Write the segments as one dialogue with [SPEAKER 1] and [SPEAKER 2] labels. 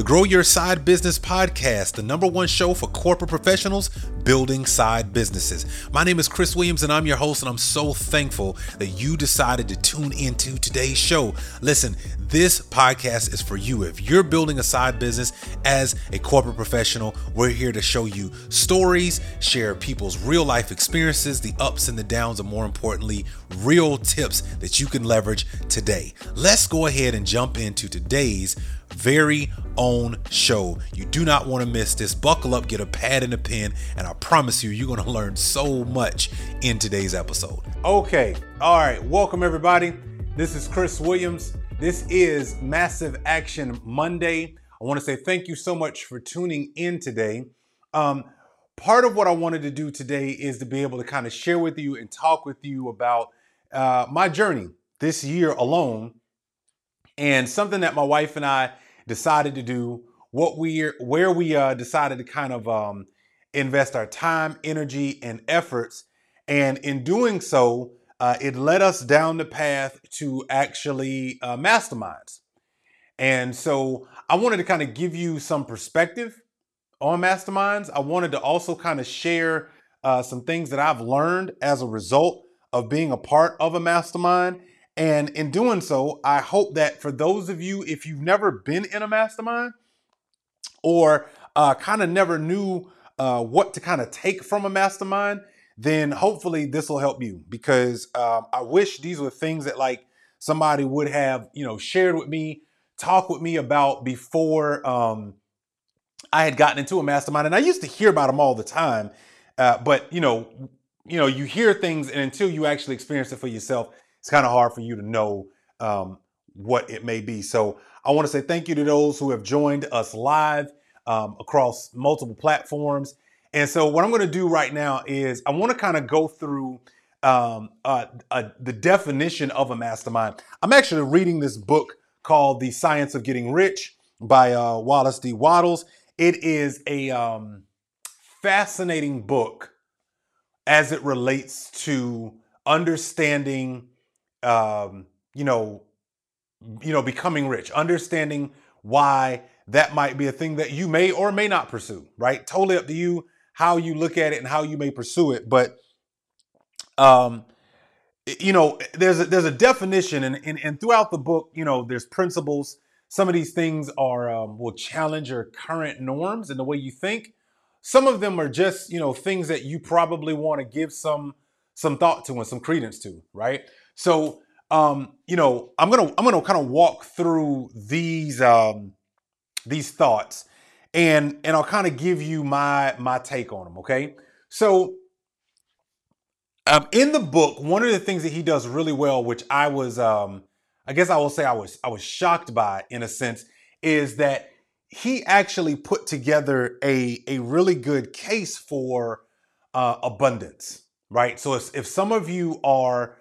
[SPEAKER 1] the Grow Your Side Business podcast, the number one show for corporate professionals building side businesses. My name is Chris Williams and I'm your host, and I'm so thankful that you decided to tune into today's show. Listen, this podcast is for you. If you're building a side business as a corporate professional, we're here to show you stories, share people's real life experiences, the ups and the downs, and more importantly, real tips that you can leverage today. Let's go ahead and jump into today's very own show. You do not want to miss this. Buckle up, get a pad and a pen, and I promise you, you're going to learn so much in today's episode. Okay, all right, welcome everybody. This is Chris Williams. This is Massive Action Monday. I want to say thank you so much for tuning in today. Um, part of what I wanted to do today is to be able to kind of share with you and talk with you about uh, my journey this year alone and something that my wife and I decided to do, what we where we uh, decided to kind of um, invest our time, energy, and efforts. And in doing so, uh, it led us down the path to actually uh, masterminds. And so I wanted to kind of give you some perspective on masterminds. I wanted to also kind of share uh, some things that I've learned as a result of being a part of a mastermind. And in doing so, I hope that for those of you, if you've never been in a mastermind or uh, kind of never knew uh, what to kind of take from a mastermind, then hopefully this will help you because um, I wish these were things that like somebody would have, you know, shared with me, talk with me about before um, I had gotten into a mastermind. And I used to hear about them all the time, uh, but you know, you know, you hear things, and until you actually experience it for yourself, it's kind of hard for you to know um, what it may be. So I want to say thank you to those who have joined us live um, across multiple platforms. And so, what I'm going to do right now is I want to kind of go through um, uh, uh, the definition of a mastermind. I'm actually reading this book called The Science of Getting Rich by uh, Wallace D. Wattles. It is a um, fascinating book as it relates to understanding, um, you know, you know, becoming rich, understanding why that might be a thing that you may or may not pursue. Right? Totally up to you how you look at it and how you may pursue it. But um, you know, there's a, there's a definition, and, and and throughout the book, you know, there's principles. Some of these things are um, will challenge your current norms and the way you think. Some of them are just you know things that you probably want to give some some thought to and some credence to, right? So um, you know, I'm gonna I'm gonna kind of walk through these um, these thoughts and and I'll kind of give you my my take on them. Okay, so um, in the book, one of the things that he does really well, which I was, um, I guess I will say I was I was shocked by in a sense, is that he actually put together a a really good case for uh, abundance, right? So if, if some of you are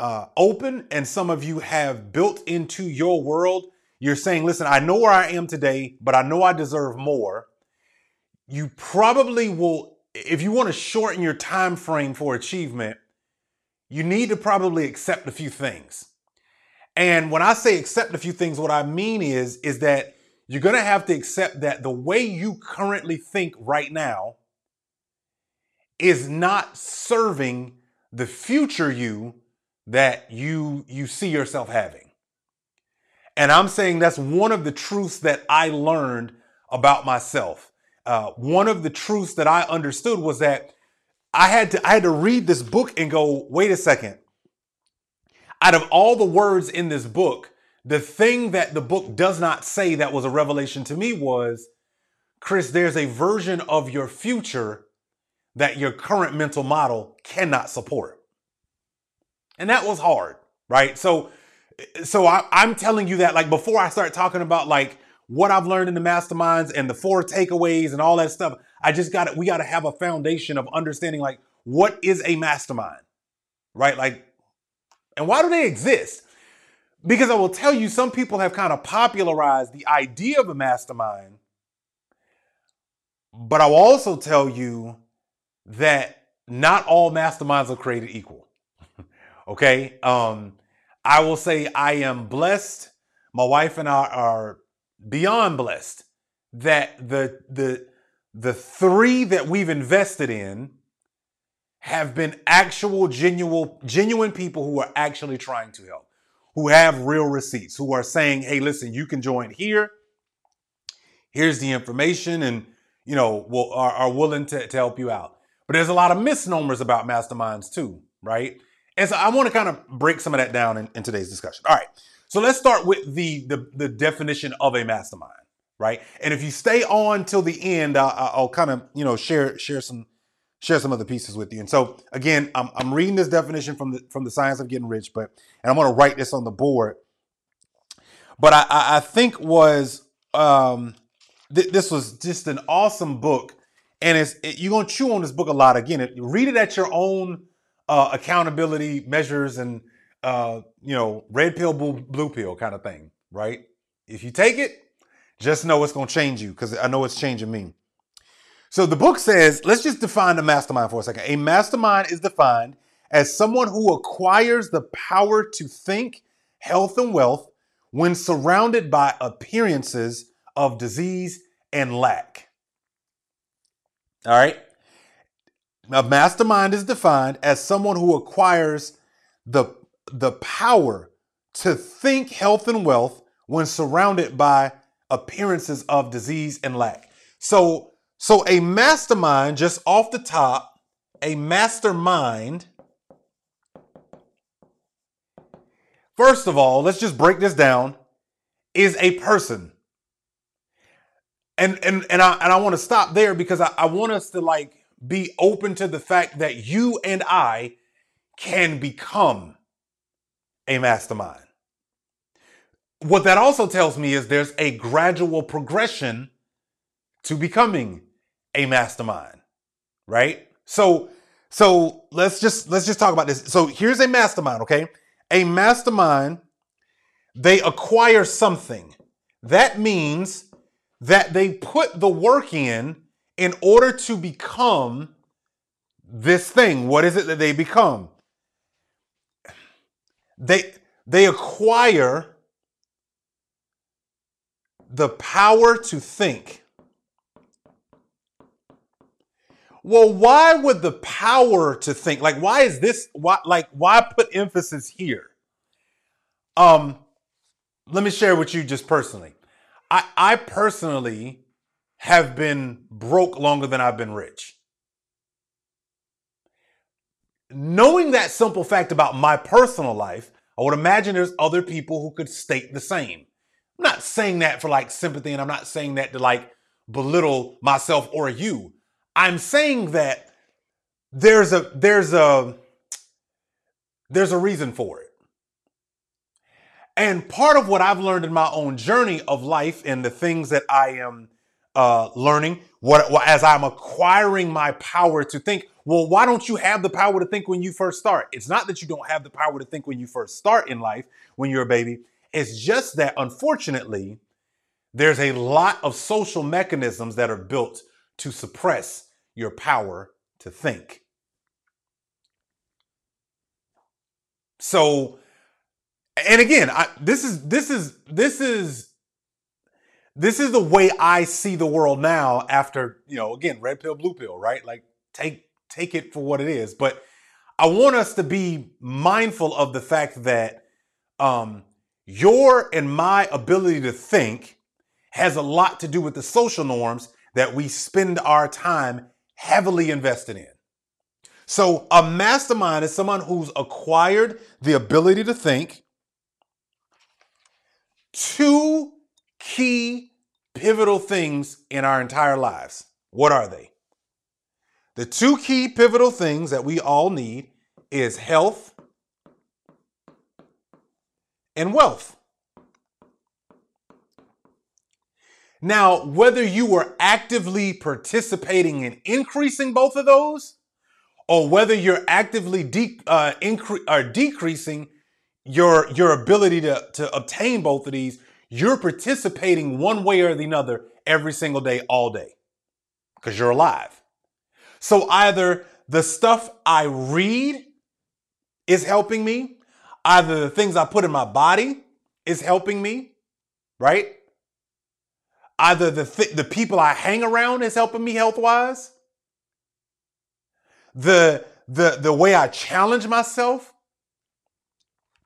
[SPEAKER 1] uh, open and some of you have built into your world you're saying, listen, I know where I am today, but I know I deserve more. You probably will, if you want to shorten your time frame for achievement, you need to probably accept a few things. And when I say accept a few things, what I mean is, is that you're going to have to accept that the way you currently think right now is not serving the future you that you you see yourself having. And I'm saying that's one of the truths that I learned about myself. Uh, one of the truths that I understood was that I had to I had to read this book and go, wait a second. Out of all the words in this book, the thing that the book does not say that was a revelation to me was, Chris, there's a version of your future that your current mental model cannot support. And that was hard, right? So so I, I'm telling you that like before I start talking about like what I've learned in the masterminds and the four takeaways and all that stuff, I just got to we got to have a foundation of understanding like what is a mastermind, right? Like, and why do they exist? Because I will tell you, some people have kind of popularized the idea of a mastermind, but I will also tell you that not all masterminds are created equal. Okay. Um, I will say I am blessed. My wife and I are beyond blessed that the the the three that we've invested in have been actual genuine genuine people who are actually trying to help who have real receipts who are saying hey listen you can join here here's the information and you know will are, are willing to, to help you out but there's a lot of misnomers about masterminds too right and so i want to kind of break some of that down in, in today's discussion. All right so let's start with the, the the definition of a mastermind right? And if you stay on till the end i'll, I'll kind of you know share share some share some other pieces with you. And so again i'm, I'm reading this definition from the from the science of getting rich but and i'm going to write this on the board. But i i, think was um th- this was just an awesome book, and it's it, you're gonna chew on this book a lot. Again, it, read it at your own uh, accountability measures and uh, you know red pill, blue, blue pill kind of thing, right? If you take it, just know it's gonna change you because I know it's changing me. So the book says, let's just define a mastermind for a second. A mastermind is defined as someone who acquires the power to think, health, and wealth when surrounded by appearances of disease and lack. All right. A mastermind is defined as someone who acquires the, the power to think health and wealth when surrounded by appearances of disease and lack. So, so a mastermind, just off the top, a mastermind. First of all, let's just break this down. Is a person and and and I and I want to stop there because I, I want us to like be open to the fact that you and I can become a mastermind. What that also tells me is there's a gradual progression to becoming a mastermind, right? So so let's just let's just talk about this. So here's a mastermind, okay? A mastermind they acquire something. That means that they put the work in in order to become this thing. What is it that they become? They they acquire the power to think. Well, why would the power to think like why is this why like why put emphasis here? Um let me share with you just personally. I, I personally have been broke longer than I've been rich. Knowing that simple fact about my personal life, I would imagine there's other people who could state the same. I'm not saying that for like sympathy, and I'm not saying that to like belittle myself or you. I'm saying that there's a there's a there's a reason for it. And part of what I've learned in my own journey of life and the things that I am uh, learning, what as I'm acquiring my power to think. Well, why don't you have the power to think when you first start? It's not that you don't have the power to think when you first start in life, when you're a baby. It's just that unfortunately, there's a lot of social mechanisms that are built to suppress your power to think. So and again, I, this is this is this is this is the way I see the world now after, you know, again, red pill, blue pill, right? Like take take it for what it is. But I want us to be mindful of the fact that um, your and my ability to think has a lot to do with the social norms that we spend our time heavily invested in. So, a mastermind is someone who's acquired the ability to think, two key pivotal things in our entire lives. What are they? The two key pivotal things that we all need is health and wealth. Now, whether you are actively participating in increasing both of those, or whether you're actively de- uh, incre- or decreasing your your ability to to obtain both of these, you're participating one way or the other every single day, all day, because you're alive. So either the stuff I read is helping me, either the things I put in my body is helping me, right? either the th- the people I hang around is helping me health wise, the the the way I challenge myself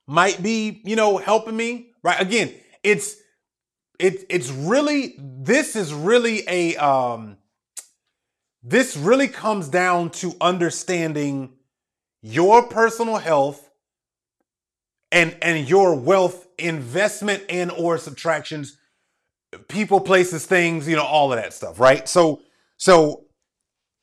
[SPEAKER 1] might be you know helping me right again it's it it's really this is really a um this really comes down to understanding your personal health and and your wealth investment and or subtractions people places things you know all of that stuff right? So so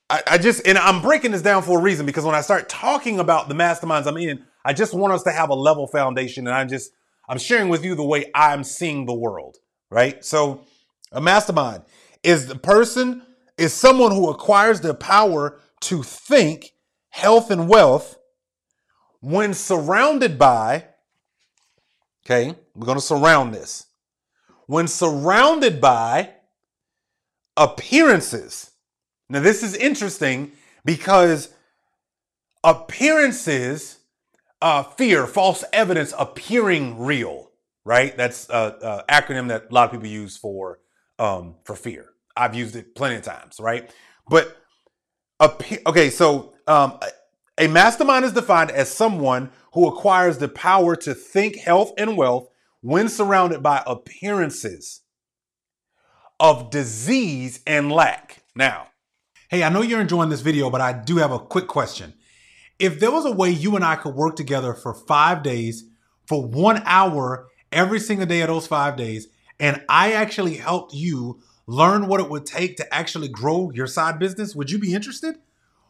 [SPEAKER 1] I, I just and i'm breaking this down for a reason because when i start talking about the masterminds i'm in i just want us to have a level foundation and i'm just i'm sharing with you the way i'm seeing the world right so a mastermind is the person is someone who acquires the power to think health and wealth when surrounded by Okay, we're going to surround this. When surrounded by appearances. Now, this is interesting because appearances, uh, fear, false evidence appearing real, right? That's an acronym that a lot of people use for um, for fear. I've used it plenty of times, right? But okay, so um, a mastermind is defined as someone who acquires the power to think health and wealth when surrounded by appearances of disease and lack. Now, hey, I know you're enjoying this video, but I do have a quick question. If there was a way you and I could work together for five days, for one hour every single day of those five days, and I actually helped you learn what it would take to actually grow your side business, would you be interested?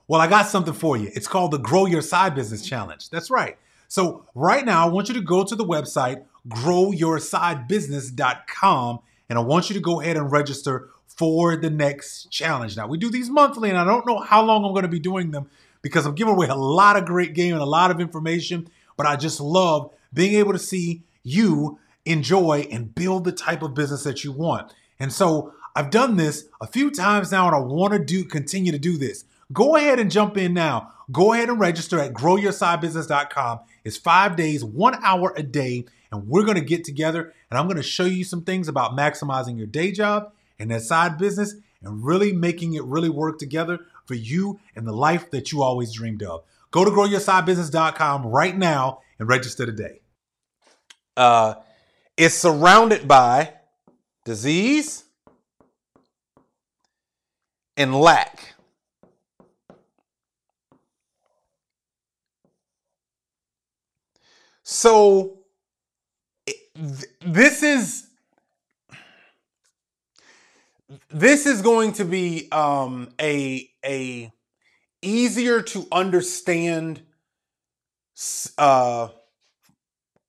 [SPEAKER 1] Well, I got something for you. It's called the Grow Your Side Business Challenge. That's right. So right now, I want you to go to the website growyoursidebusiness.com and I want you to go ahead and register for the next challenge. Now, we do these monthly and I don't know how long I'm going to be doing them because I'm giving away a lot of great game and a lot of information, but I just love being able to see you enjoy and build the type of business that you want. And so I've done this a few times now and I want to do continue to do this. Go ahead and jump in now. Go ahead and register at growyoursidebusiness.com. It's five days, one hour a day, and we're going to get together and I'm going to show you some things about maximizing your day job and that side business and really making it really work together for you and the life that you always dreamed of. Go to growyoursidebusiness.com right now and register today. Uh, it's surrounded by disease and lack. So this is this is going to be um, a a easier to understand uh,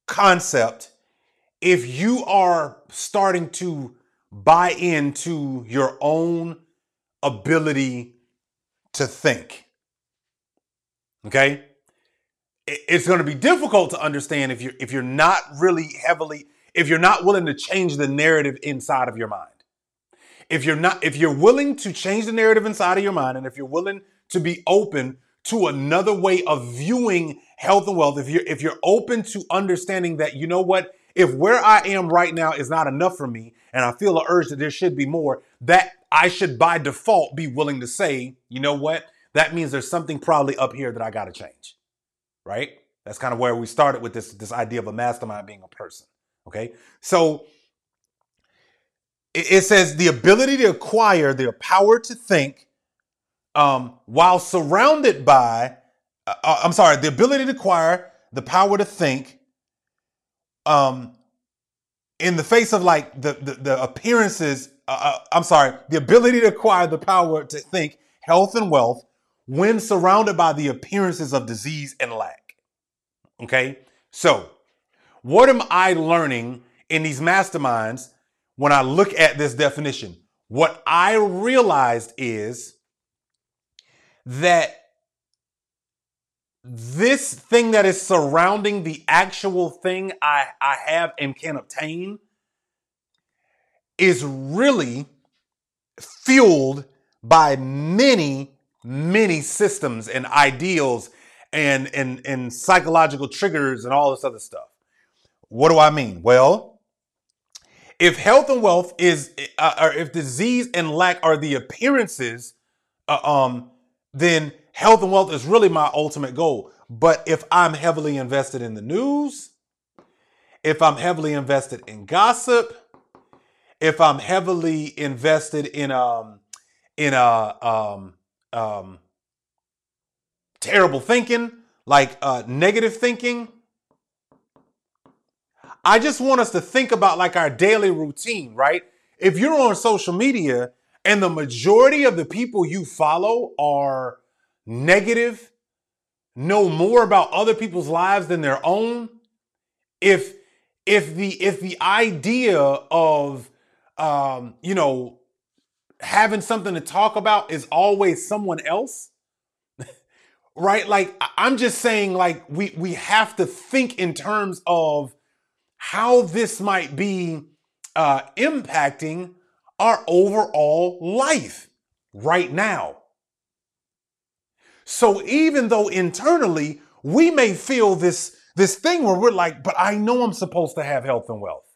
[SPEAKER 1] concept if you are starting to buy into your own ability to think. Okay? it's going to be difficult to understand if you're if you're not really heavily if you're not willing to change the narrative inside of your mind if you're not if you're willing to change the narrative inside of your mind and if you're willing to be open to another way of viewing health and wealth if you're if you're open to understanding that you know what if where i am right now is not enough for me and i feel an urge that there should be more that i should by default be willing to say you know what that means there's something probably up here that i got to change right? That's kind of where we started with this, this idea of a mastermind being a person. Okay. So it, says the ability to acquire the power to think um, while surrounded by, uh, uh, I'm sorry, the ability to acquire the power to think um, in the face of like the, the, the appearances, uh, uh, I'm sorry, the ability to acquire the power to think health and wealth when surrounded by the appearances of disease and lack. Okay? So, what am I learning in these masterminds when I look at this definition? What I realized is that this thing that is surrounding the actual thing I, I have and can obtain is really fueled by many many systems and ideals and, and, and psychological triggers and all this other stuff. What do I mean? Well, if health and wealth is, uh, or if disease and lack are the appearances, uh, um, then health and wealth is really my ultimate goal. But if I'm heavily invested in the news, if I'm heavily invested in gossip, if I'm heavily invested in um in a um um terrible thinking, like uh negative thinking, I just want us to think about like our daily routine, right? If you're on social media and the majority of the people you follow are negative, know more about other people's lives than their own, if if the if the idea of um, you know having something to talk about is always someone else, right? Like I'm just saying, like we we have to think in terms of how this might be uh, impacting our overall life right now. So even though internally we may feel this this thing where we're like, but I know I'm supposed to have health and wealth.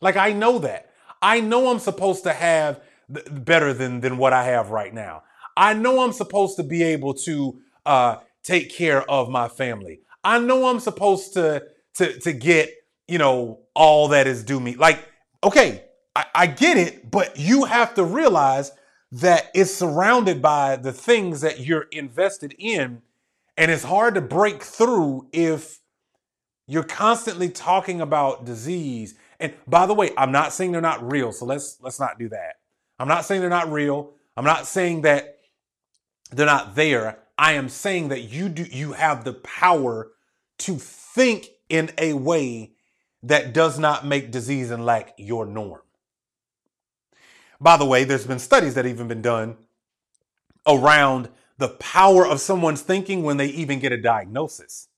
[SPEAKER 1] Like I know that. I know I'm supposed to have better than than what I have right now. I know I'm supposed to be able to uh, take care of my family. I know I'm supposed to to to get you know all that is due me. Like okay, I, I get it, but you have to realize that it's surrounded by the things that you're invested in. And it's hard to break through if you're constantly talking about disease. And by the way, I'm not saying they're not real, so let's let's not do that. I'm not saying they're not real. I'm not saying that they're not there. I am saying that you do you have the power to think in a way that does not make disease and lack your norm. By the way, there's been studies that even been done around the power of someone's thinking when they even get a diagnosis.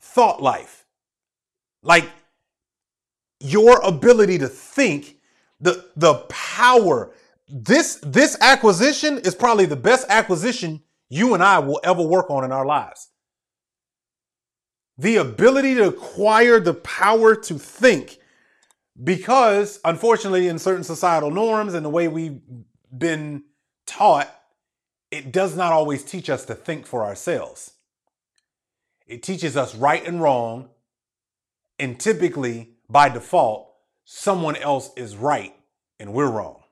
[SPEAKER 1] Thought life. Like your ability to think, the the power. This this acquisition is probably the best acquisition you and I will ever work on in our lives. The ability to acquire the power to think. Because unfortunately in certain societal norms and the way we've been taught it does not always teach us to think for ourselves. It teaches us right and wrong and typically by default someone else is right and we're wrong.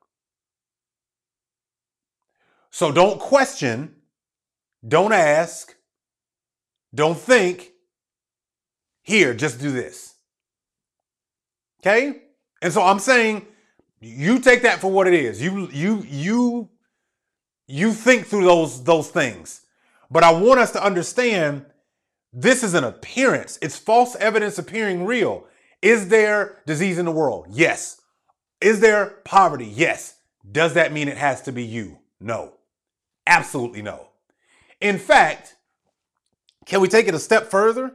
[SPEAKER 1] So don't question don't ask don't think here just do this Okay? And so I'm saying you take that for what it is. You you you you think through those those things. But I want us to understand this is an appearance. It's false evidence appearing real. Is there disease in the world? Yes. Is there poverty? Yes. Does that mean it has to be you? No. Absolutely no. In fact, can we take it a step further?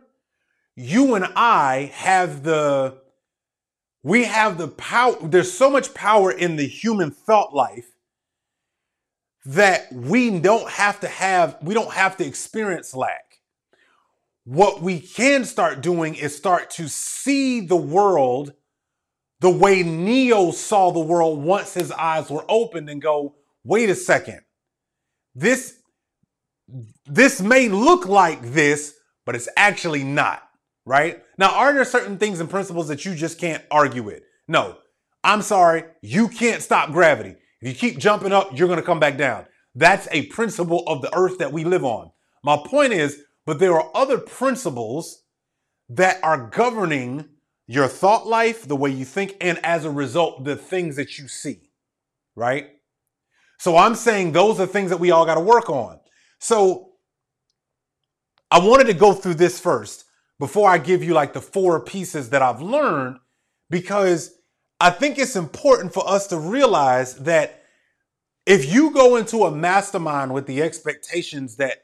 [SPEAKER 1] You and I have the we have the power, there's so much power in the human thought life that we don't have to have, we don't have to experience lack. What we can start doing is start to see the world the way Neo saw the world once his eyes were opened and go, wait a second. This, this may look like this, but it's actually not right? Now, are there certain things and principles that you just can't argue with? No. I'm sorry, you can't stop gravity. If you keep jumping up, you're going to come back down. That's a principle of the earth that we live on. My point is, but there are other principles that are governing your thought life, the way you think, and as a result, the things that you see, right? So I'm saying those are things that we all got to work on. So I wanted to go through this first before I give you like the four pieces that I've learned, because I think it's important for us to realize that if you go into a mastermind with the expectations that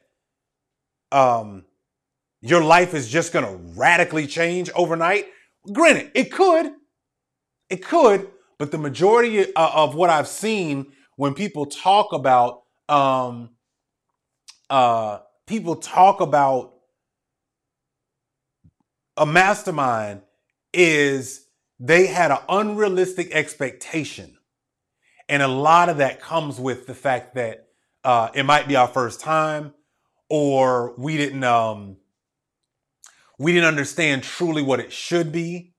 [SPEAKER 1] um, your life is just going to radically change overnight, granted, it could, it could, but the majority uh, of what I've seen when people talk about, um, uh, people talk about a mastermind is they had an unrealistic expectation. And a lot of that comes with the fact that uh, it might be our first time, or we didn't um, we didn't understand truly what it should be.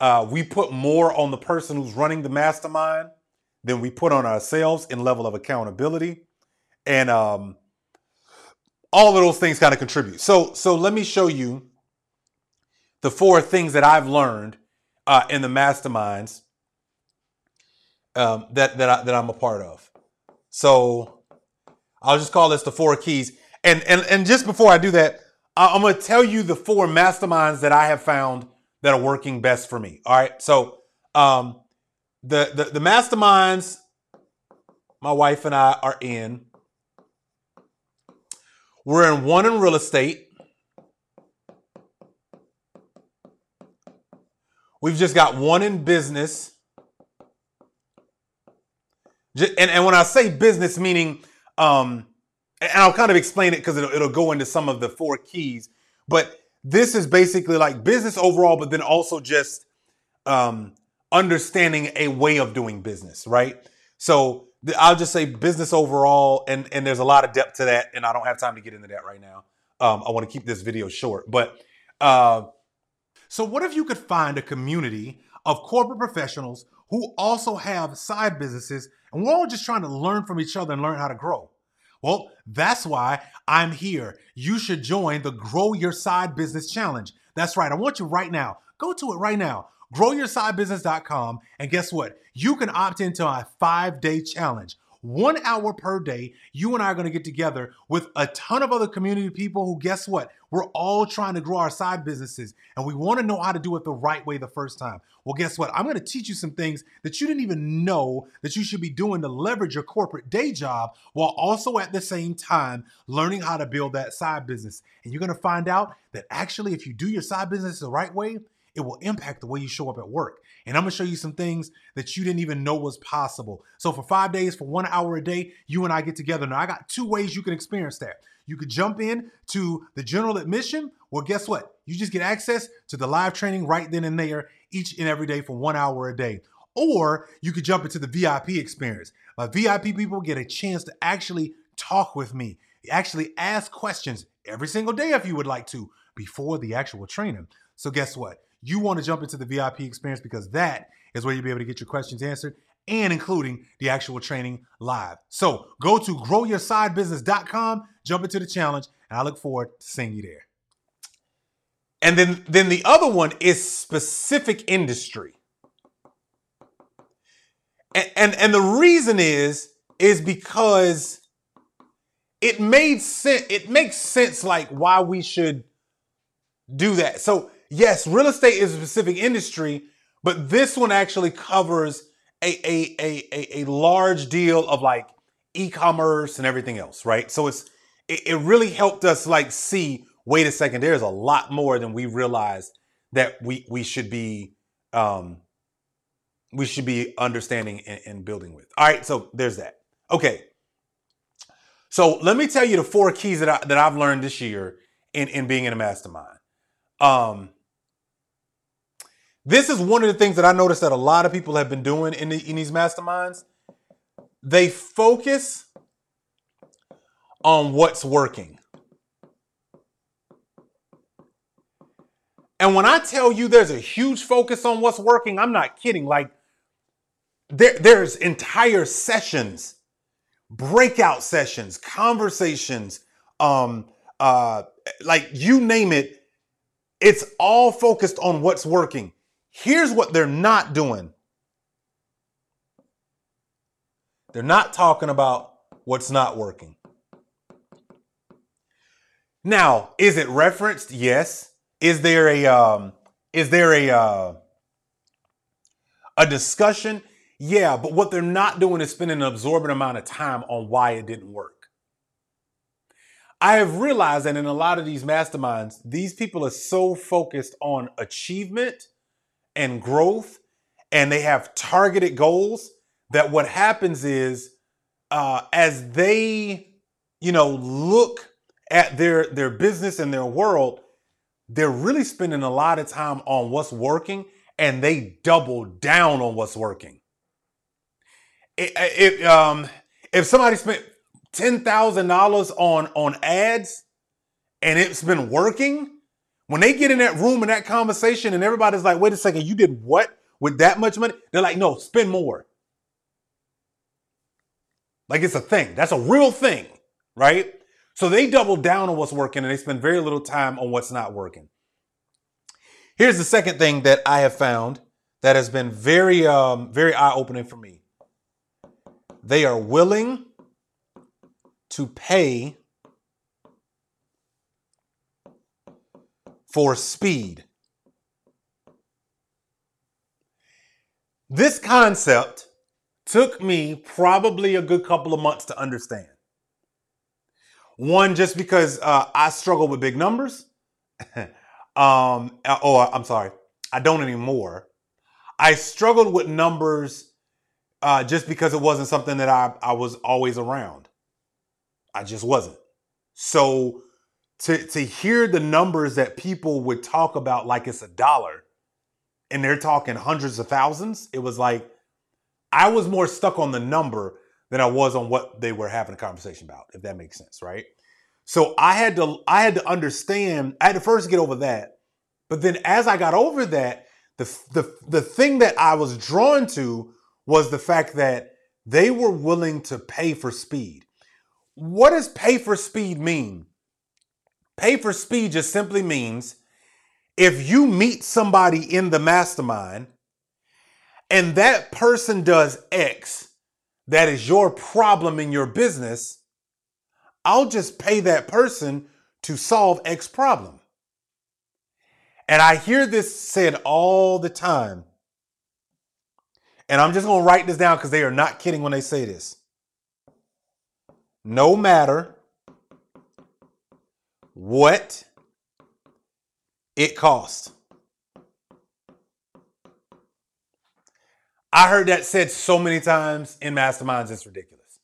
[SPEAKER 1] Uh, we put more on the person who's running the mastermind than we put on ourselves in level of accountability, and um, all of those things kind of contribute. So, so let me show you the four things that I've learned uh, in the masterminds um, that that, I, that I'm a part of. So I'll just call this the four keys. And and and just before I do that, I'm to tell you the four masterminds that I have found that are working best for me. All right. So um, the, the the masterminds my wife and I are in. We're in one in real estate. We've just got one in business. And, and when I say business, meaning, um, and I'll kind of explain it because it'll, it'll go into some of the four keys, but this is basically like business overall, but then also just um, understanding a way of doing business, right? So I'll just say business overall, and and there's a lot of depth to that, and I don't have time to get into that right now. Um, I want to keep this video short, but uh, so, what if you could find a community of corporate professionals who also have side businesses and we're all just trying to learn from each other and learn how to grow? Well, that's why I'm here. You should join the Grow Your Side Business Challenge. That's right. I want you right now. Go to it right now. GrowYourSideBusiness.com. And guess what? You can opt into a five day challenge one hour per day, you and I are going to get together with a ton of other community people who, guess what? We're all trying to grow our side businesses and we want to know how to do it the right way the first time. Well, guess what? I'm going to teach you some things that you didn't even know that you should be doing to leverage your corporate day job while also at the same time learning how to build that side business. And you're going to find out that actually, if you do your side business the right way, it will impact the way you show up at work. And I'm gonna show you some things that you didn't even know was possible. So for five days, for one hour a day, you and I get together. Now I got two ways you can experience that. You could jump in to the general admission. Well, guess what? You just get access to the live training right then and there each and every day for one hour a day. Or you could jump into the VIP experience. Uh, My VIP people get a chance to actually talk with me, actually ask questions every single day if you would like to before the actual training. So guess what? You want to jump into the VIP experience because that is where you'll be able to get your questions answered and including the actual training live. So go to growyoursidebusiness.com, jump into the challenge, and I look forward to seeing you there. And then, then the other one is specific industry. And, and, and the reason is, is because it made sense, it makes sense like why we should do that. So yes, real estate is a specific industry, but this one actually covers a a a a, a large deal of like e-commerce and everything else, right? So it's it, it really helped us like see, wait a second, there's a lot more than we realized that we we should be um we should be understanding and, and building with. All right, so there's that. Okay. So let me tell you the four keys that I, that I've learned this year in, in being in a mastermind. Um, this is one of the things that I noticed that a lot of people have been doing in, the, in these masterminds. They focus on what's working. And when I tell you there's a huge focus on what's working, I'm not kidding. Like there, there's entire sessions, breakout sessions, conversations, um, uh, like you name it, it's all focused on what's working. Here's what they're not doing they're not talking about what's not working. Now, is it referenced? Yes. Is there a um, is there a uh, a discussion? Yeah, but what they're not doing is spending an absorbent amount of time on why it didn't work. I have realized that in a lot of these masterminds, these people are so focused on achievement and growth and they have targeted goals that what happens is uh, as they you know look at their their business and their world they're really spending a lot of time on what's working and they double down on what's working. If, um, if somebody spent ten thousand dollars on on ads and it's been working, when they get in that room in that conversation and everybody's like, "Wait a second, you did what with that much money?" They're like, "No, spend more." Like it's a thing. That's a real thing, right? So they double down on what's working and they spend very little time on what's not working. Here's the second thing that I have found that has been very, um, very eye opening for me. They are willing to pay for speed. This concept took me probably a good couple of months to understand. One, just because uh, I struggle with big numbers. um, oh, I'm sorry, I don't anymore. I struggled with numbers uh, just because it wasn't something that I, I was always around. I just wasn't. So to to hear the numbers that people would talk about like it's a dollar, and they're talking hundreds of thousands, it was like I was more stuck on the number than I was on what they were having a conversation about, if that makes sense, right? So I had to I had to understand, I had to first get over that. But then as I got over that, the the the thing that I was drawn to was the fact that they were willing to pay for speed. What does pay for speed mean? Pay for speed just simply means if you meet somebody in the mastermind and that person does X, that is your problem in your business, I'll just pay that person to solve X problem. And I hear this said all the time. And I'm just going to write this down because they are not kidding when they say this. No matter what it costs. I heard that said so many times in masterminds, it's ridiculous.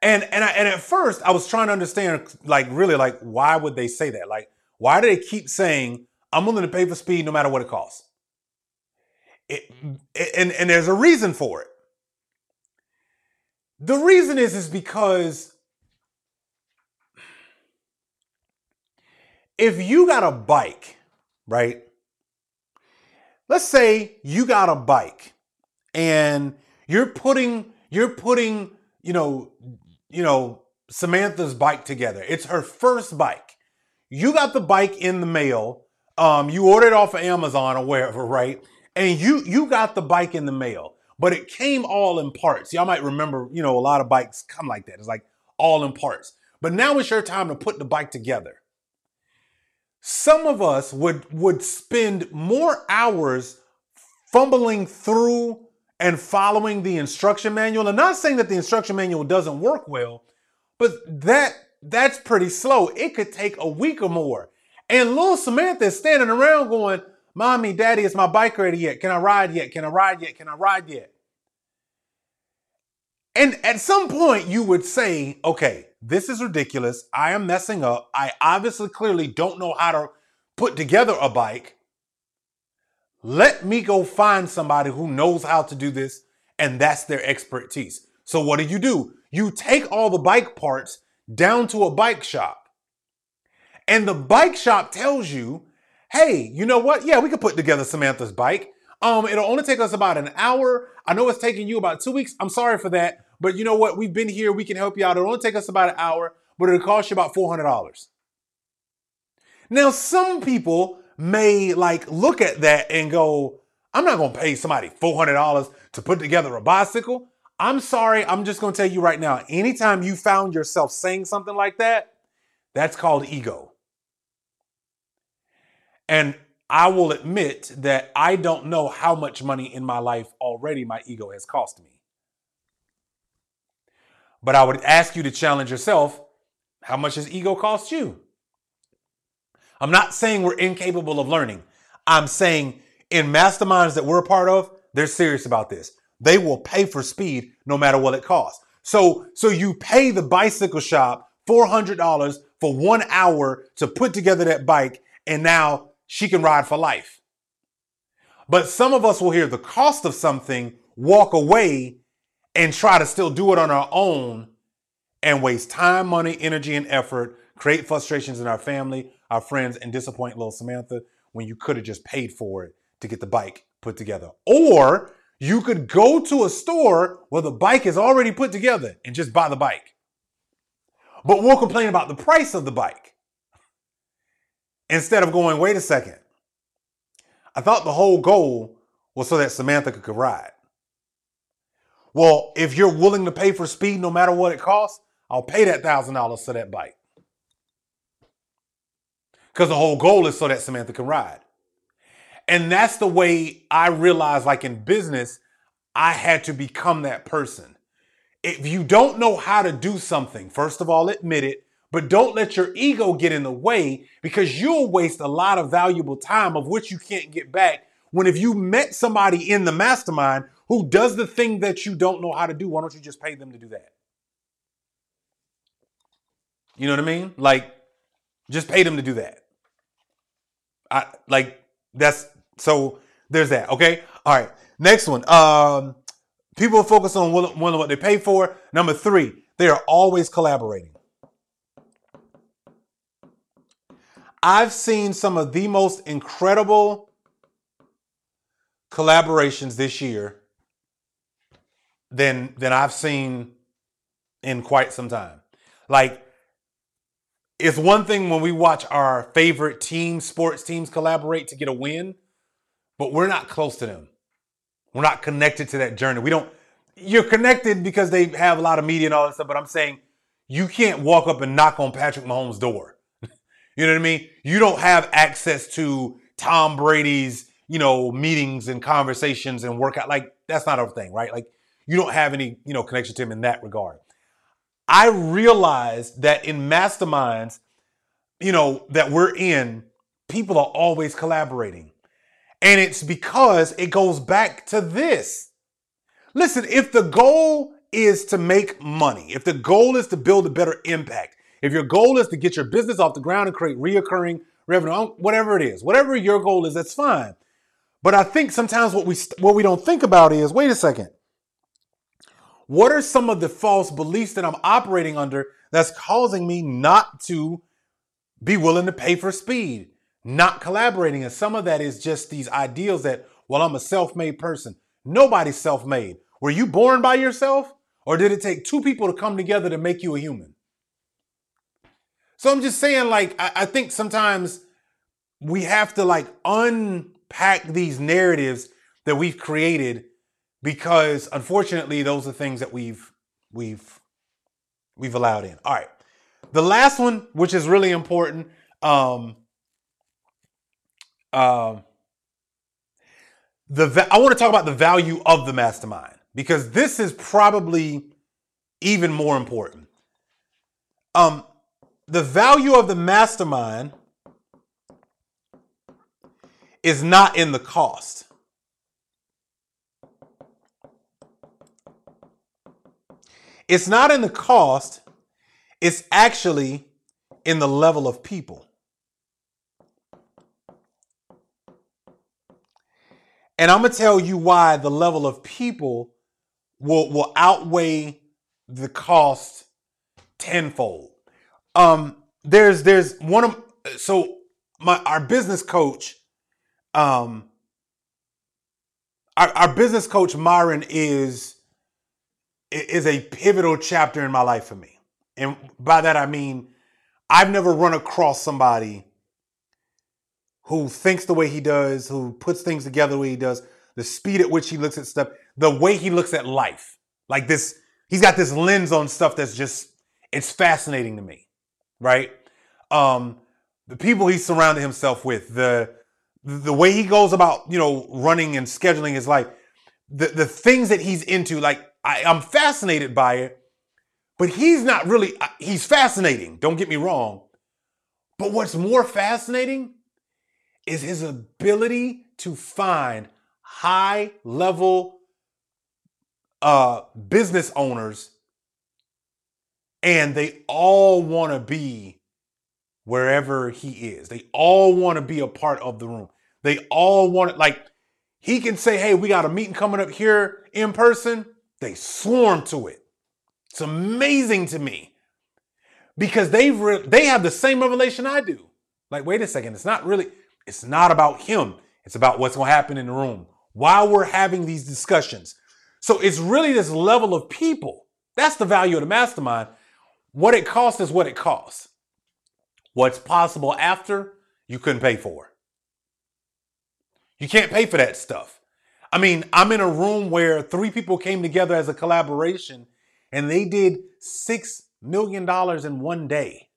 [SPEAKER 1] And and I, and at first I was trying to understand, like really, like why would they say that? Like why do they keep saying I'm willing to pay for speed no matter what it costs? It, and and there's a reason for it. The reason is is because if you got a bike, right? let's say you got a bike and you're putting you're putting you know you know Samantha's bike together. It's her first bike. You got the bike in the mail. Um, you ordered off of Amazon or wherever, right? And you you got the bike in the mail, but it came all in parts. Y'all might remember, you know, a lot of bikes come like that. It's like all in parts. But now it's your time to put the bike together some of us would would spend more hours fumbling through and following the instruction manual. I'm not saying that the instruction manual doesn't work well, but that that's pretty slow. It could take a week or more. And little Samantha is standing around going, Mommy, Daddy, is my bike ready yet? Can I ride yet? Can I ride yet? Can I ride yet? And at some point, you would say, okay, this is ridiculous. I am messing up. I obviously clearly don't know how to put together a bike. Let me go find somebody who knows how to do this, and that's their expertise. So, what do you do? You take all the bike parts down to a bike shop, and the bike shop tells you, hey, you know what? Yeah, we could put together Samantha's bike. Um, it'll only take us about an hour. I know it's taking you about two weeks. I'm sorry for that. But you know what? We've been here. We can help you out. It'll only take us about an hour, but it'll cost you about $400. Now, some people may like look at that and go, I'm not going to pay somebody $400 to put together a bicycle. I'm sorry. I'm just going to tell you right now anytime you found yourself saying something like that, that's called ego. And I will admit that I don't know how much money in my life already my ego has cost me. But I would ask you to challenge yourself how much does ego cost you? I'm not saying we're incapable of learning. I'm saying in masterminds that we're a part of, they're serious about this. They will pay for speed no matter what it costs. So, so you pay the bicycle shop $400 for one hour to put together that bike, and now she can ride for life. But some of us will hear the cost of something, walk away, and try to still do it on our own and waste time, money, energy, and effort, create frustrations in our family, our friends, and disappoint little Samantha when you could have just paid for it to get the bike put together. Or you could go to a store where the bike is already put together and just buy the bike. But we'll complain about the price of the bike instead of going, wait a second. I thought the whole goal was so that Samantha could ride. Well, if you're willing to pay for speed no matter what it costs, I'll pay that $1,000 for that bike. Because the whole goal is so that Samantha can ride. And that's the way I realized, like in business, I had to become that person. If you don't know how to do something, first of all, admit it, but don't let your ego get in the way because you'll waste a lot of valuable time of which you can't get back. When if you met somebody in the mastermind who does the thing that you don't know how to do, why don't you just pay them to do that? You know what I mean? Like, just pay them to do that. I like that's so there's that. Okay. All right. Next one. Um, people focus on one what they pay for. Number three, they are always collaborating. I've seen some of the most incredible collaborations this year than than I've seen in quite some time. Like it's one thing when we watch our favorite team, sports teams collaborate to get a win but we're not close to them. We're not connected to that journey. We don't, you're connected because they have a lot of media and all that stuff, but I'm saying you can't walk up and knock on Patrick Mahomes' door. you know what I mean? You don't have access to Tom Brady's, you know, meetings and conversations and workout. Like, that's not a thing, right? Like, you don't have any, you know, connection to him in that regard. I realized that in masterminds, you know, that we're in, people are always collaborating. And it's because it goes back to this. Listen, if the goal is to make money, if the goal is to build a better impact, if your goal is to get your business off the ground and create reoccurring revenue, whatever it is, whatever your goal is, that's fine. But I think sometimes what we what we don't think about is, wait a second. What are some of the false beliefs that I'm operating under that's causing me not to be willing to pay for speed? not collaborating. And some of that is just these ideals that, well, I'm a self made person. Nobody's self made. Were you born by yourself? Or did it take two people to come together to make you a human? So I'm just saying, like, I, I think sometimes we have to like unpack these narratives that we've created because unfortunately those are things that we've we've we've allowed in. All right. The last one, which is really important, um, um, the I want to talk about the value of the mastermind because this is probably even more important. Um, the value of the mastermind is not in the cost. It's not in the cost, it's actually in the level of people. And I'm gonna tell you why the level of people will will outweigh the cost tenfold. Um, there's there's one of so my our business coach, um, our, our business coach Myron is is a pivotal chapter in my life for me, and by that I mean I've never run across somebody who thinks the way he does, who puts things together the way he does, the speed at which he looks at stuff, the way he looks at life. Like this, he's got this lens on stuff that's just, it's fascinating to me, right? Um, the people he's surrounded himself with, the the way he goes about, you know, running and scheduling his life, the, the things that he's into, like I, I'm fascinated by it, but he's not really, he's fascinating, don't get me wrong. But what's more fascinating is his ability to find high level uh, business owners and they all want to be wherever he is. They all want to be a part of the room. They all want it like he can say, hey, we got a meeting coming up here in person. They swarm to it. It's amazing to me because they've re- they have the same revelation I do. Like, wait a second, it's not really, it's not about him. It's about what's going to happen in the room while we're having these discussions. So it's really this level of people. That's the value of the mastermind. What it costs is what it costs. What's possible after, you couldn't pay for. You can't pay for that stuff. I mean, I'm in a room where three people came together as a collaboration and they did $6 million in one day.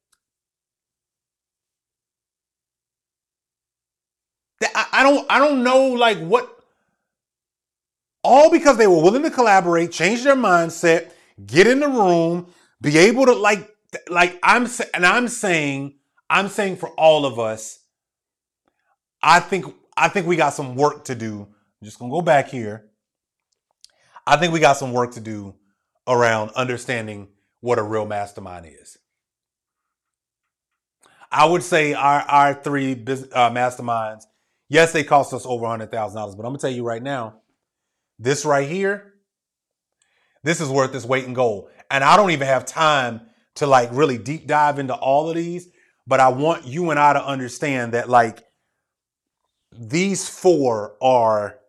[SPEAKER 1] I don't I don't know like what all because they were willing to collaborate, change their mindset, get in the room, be able to like like I'm and I'm saying I'm saying for all of us I think I think we got some work to do. I'm just to go back here. I think we got some work to do around understanding what a real mastermind is. I would say our our three business, uh, masterminds, yes, they cost us over hundred thousand dollars, but I'm gonna tell you right now, this right here, this is worth its weight in gold. And I don't even have time to like really deep dive into all of these, but I want you and I to understand that like these four are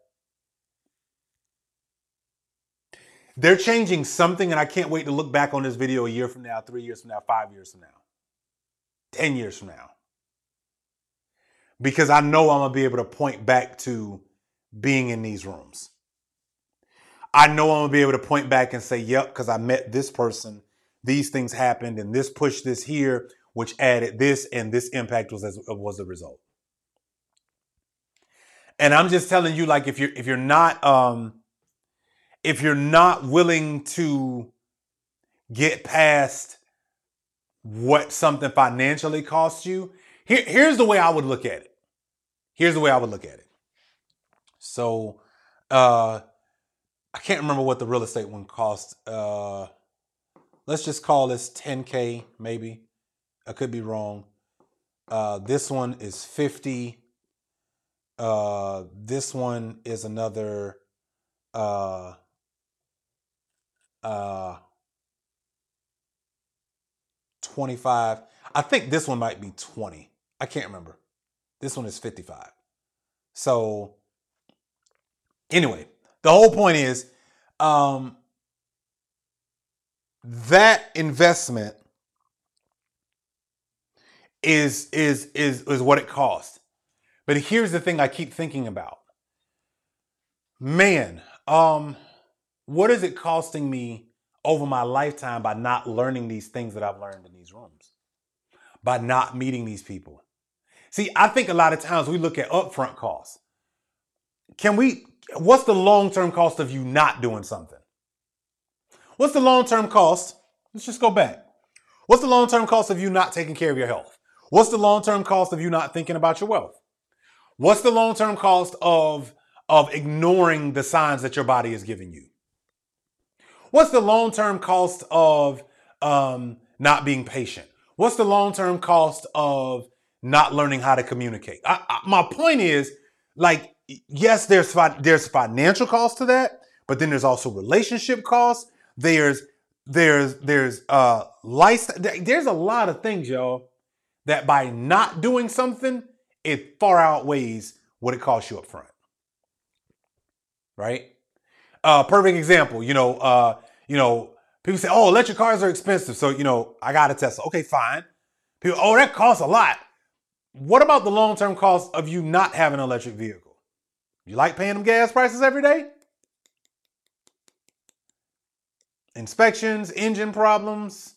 [SPEAKER 1] They're changing something, and I can't wait to look back on this video a year from now, three years from now, five years from now, 10 years from now. Because I know I'm going to be able to point back to being in these rooms. I know I'm going to be able to point back and say, yep, because I met this person, these things happened, and this pushed this here, which added this, and this impact was, as, was the result. And I'm just telling you, like, if you're if you're not um, if you're not willing to get past what something financially costs you, here, here's the way I would look at it. Here's the way I would look at it. So, uh, I can't remember what the real estate one cost. Uh, let's just call this 10K, maybe. I could be wrong. Uh, this one is 50. Uh, this one is another uh, uh, 25. I think this one might be 20. I can't remember. This one is 55. So, anyway, the whole point is um, that investment is is is is what it costs. But here's the thing I keep thinking about. Man, um what is it costing me over my lifetime by not learning these things that I've learned in these rooms? By not meeting these people? See, I think a lot of times we look at upfront costs. Can we, what's the long term cost of you not doing something? What's the long term cost? Let's just go back. What's the long term cost of you not taking care of your health? What's the long term cost of you not thinking about your wealth? What's the long term cost of, of ignoring the signs that your body is giving you? What's the long term cost of um, not being patient? What's the long term cost of not learning how to communicate? I, I, my point is, like, yes, there's fi- there's financial cost to that, but then there's also relationship costs. There's there's there's uh lifestyle. There's a lot of things, y'all, that by not doing something, it far outweighs what it costs you up front. Right? Uh, perfect example. You know, uh, you know, people say, "Oh, electric cars are expensive." So you know, I got a Tesla. Okay, fine. People, oh, that costs a lot. What about the long term cost of you not having an electric vehicle? You like paying them gas prices every day? Inspections, engine problems,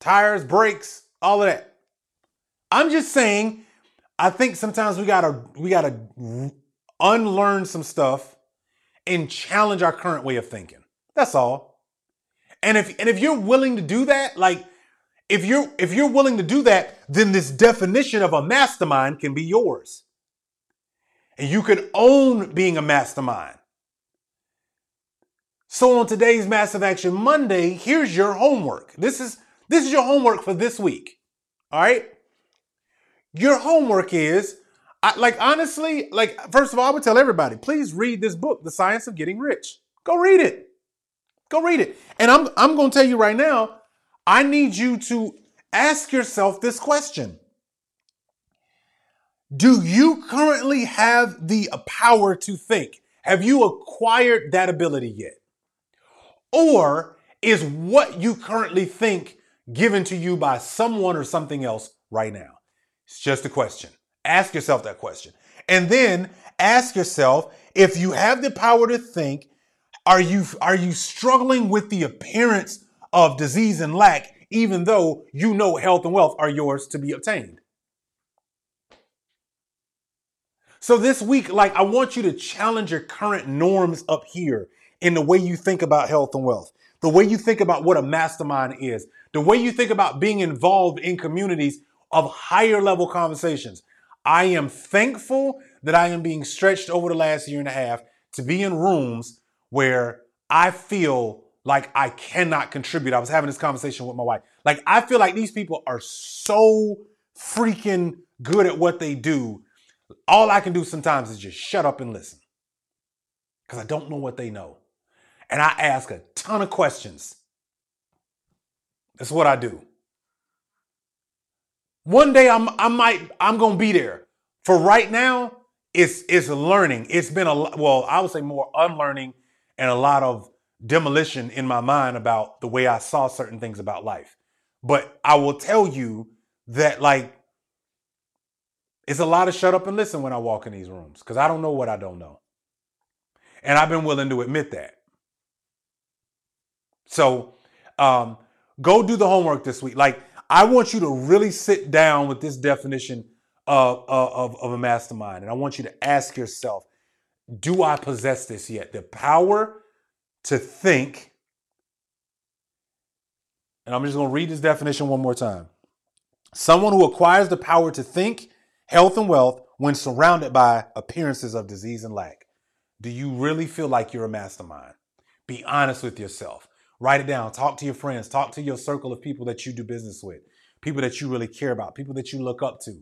[SPEAKER 1] tires, brakes, all of that. I'm just saying, I think sometimes we gotta we gotta unlearn some stuff and challenge our current way of thinking. That's all. And if and if you're willing to do that, like if you're if you're willing to do that, then this definition of a mastermind can be yours. And you can own being a mastermind. So on today's Massive Action Monday, here's your homework. This is this is your homework for this week. All right? Your homework is I, like honestly, like first of all, I would tell everybody, please read this book, The Science of Getting Rich. Go read it. Go read it. And I'm I'm going to tell you right now, I need you to ask yourself this question. Do you currently have the power to think? Have you acquired that ability yet? Or is what you currently think given to you by someone or something else right now? It's just a question. Ask yourself that question. And then ask yourself if you have the power to think, are you are you struggling with the appearance of disease and lack even though you know health and wealth are yours to be obtained? So this week like I want you to challenge your current norms up here in the way you think about health and wealth, the way you think about what a mastermind is, the way you think about being involved in communities of higher level conversations. I am thankful that I am being stretched over the last year and a half to be in rooms where I feel like I cannot contribute. I was having this conversation with my wife. Like, I feel like these people are so freaking good at what they do. All I can do sometimes is just shut up and listen because I don't know what they know. And I ask a ton of questions. That's what I do. One day I'm I might I'm gonna be there. For right now, it's it's learning. It's been a well, I would say more unlearning and a lot of demolition in my mind about the way I saw certain things about life. But I will tell you that like it's a lot of shut up and listen when I walk in these rooms because I don't know what I don't know. And I've been willing to admit that. So um, go do the homework this week. Like, I want you to really sit down with this definition of, of, of a mastermind. And I want you to ask yourself, do I possess this yet? The power to think. And I'm just going to read this definition one more time. Someone who acquires the power to think, health, and wealth when surrounded by appearances of disease and lack. Do you really feel like you're a mastermind? Be honest with yourself. Write it down. Talk to your friends. Talk to your circle of people that you do business with, people that you really care about, people that you look up to.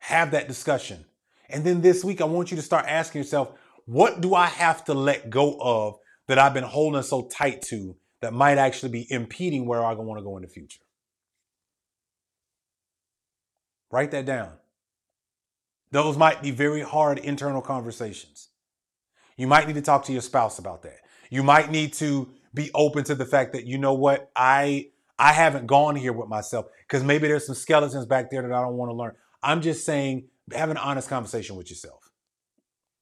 [SPEAKER 1] Have that discussion. And then this week, I want you to start asking yourself, what do I have to let go of that I've been holding so tight to that might actually be impeding where I want to go in the future? Write that down. Those might be very hard internal conversations. You might need to talk to your spouse about that. You might need to be open to the fact that you know what I I haven't gone here with myself because maybe there's some skeletons back there that I don't want to learn. I'm just saying have an honest conversation with yourself.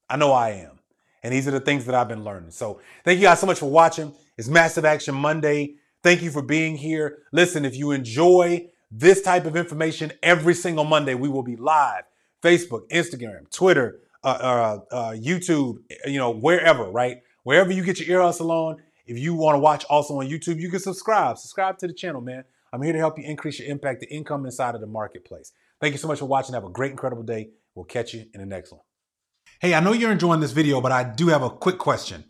[SPEAKER 1] I know I am. And these are the things that I've been learning. So thank you guys so much for watching. It's Massive Action Monday. Thank you for being here. Listen, if you enjoy this type of information every single Monday, we will be live Facebook, Instagram, Twitter, uh, uh, uh, YouTube, you know, wherever, right? Wherever you get your ear hustle on, if you want to watch also on YouTube, you can subscribe. Subscribe to the channel, man. I'm here to help you increase your impact, the income inside of the marketplace. Thank you so much for watching. Have a great, incredible day. We'll catch you in the next one. Hey, I know you're enjoying this video, but I do have a quick question.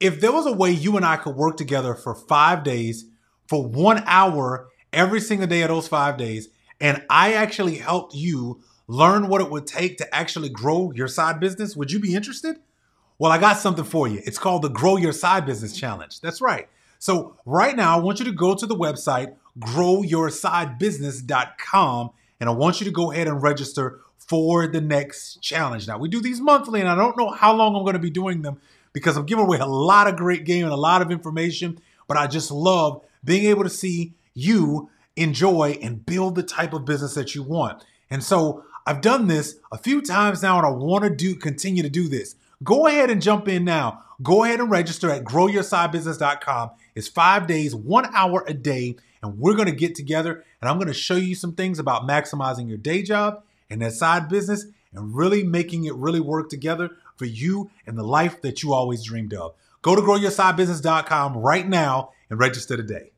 [SPEAKER 1] If there was a way you and I could work together for five days, for one hour every single day of those five days, and I actually helped you learn what it would take to actually grow your side business, would you be interested? Well, I got something for you. It's called the Grow Your Side Business Challenge. That's right. So, right now, I want you to go to the website growyoursidebusiness.com and I want you to go ahead and register for the next challenge. Now, we do these monthly, and I don't know how long I'm going to be doing them because I'm giving away a lot of great game and a lot of information, but I just love being able to see you enjoy and build the type of business that you want. And so, I've done this a few times now and I want to do continue to do this. Go ahead and jump in now. Go ahead and register at growyoursidebusiness.com. It's five days, one hour a day, and we're going to get together and I'm going to show you some things about maximizing your day job and that side business and really making it really work together for you and the life that you always dreamed of. Go to growyoursidebusiness.com right now and register today.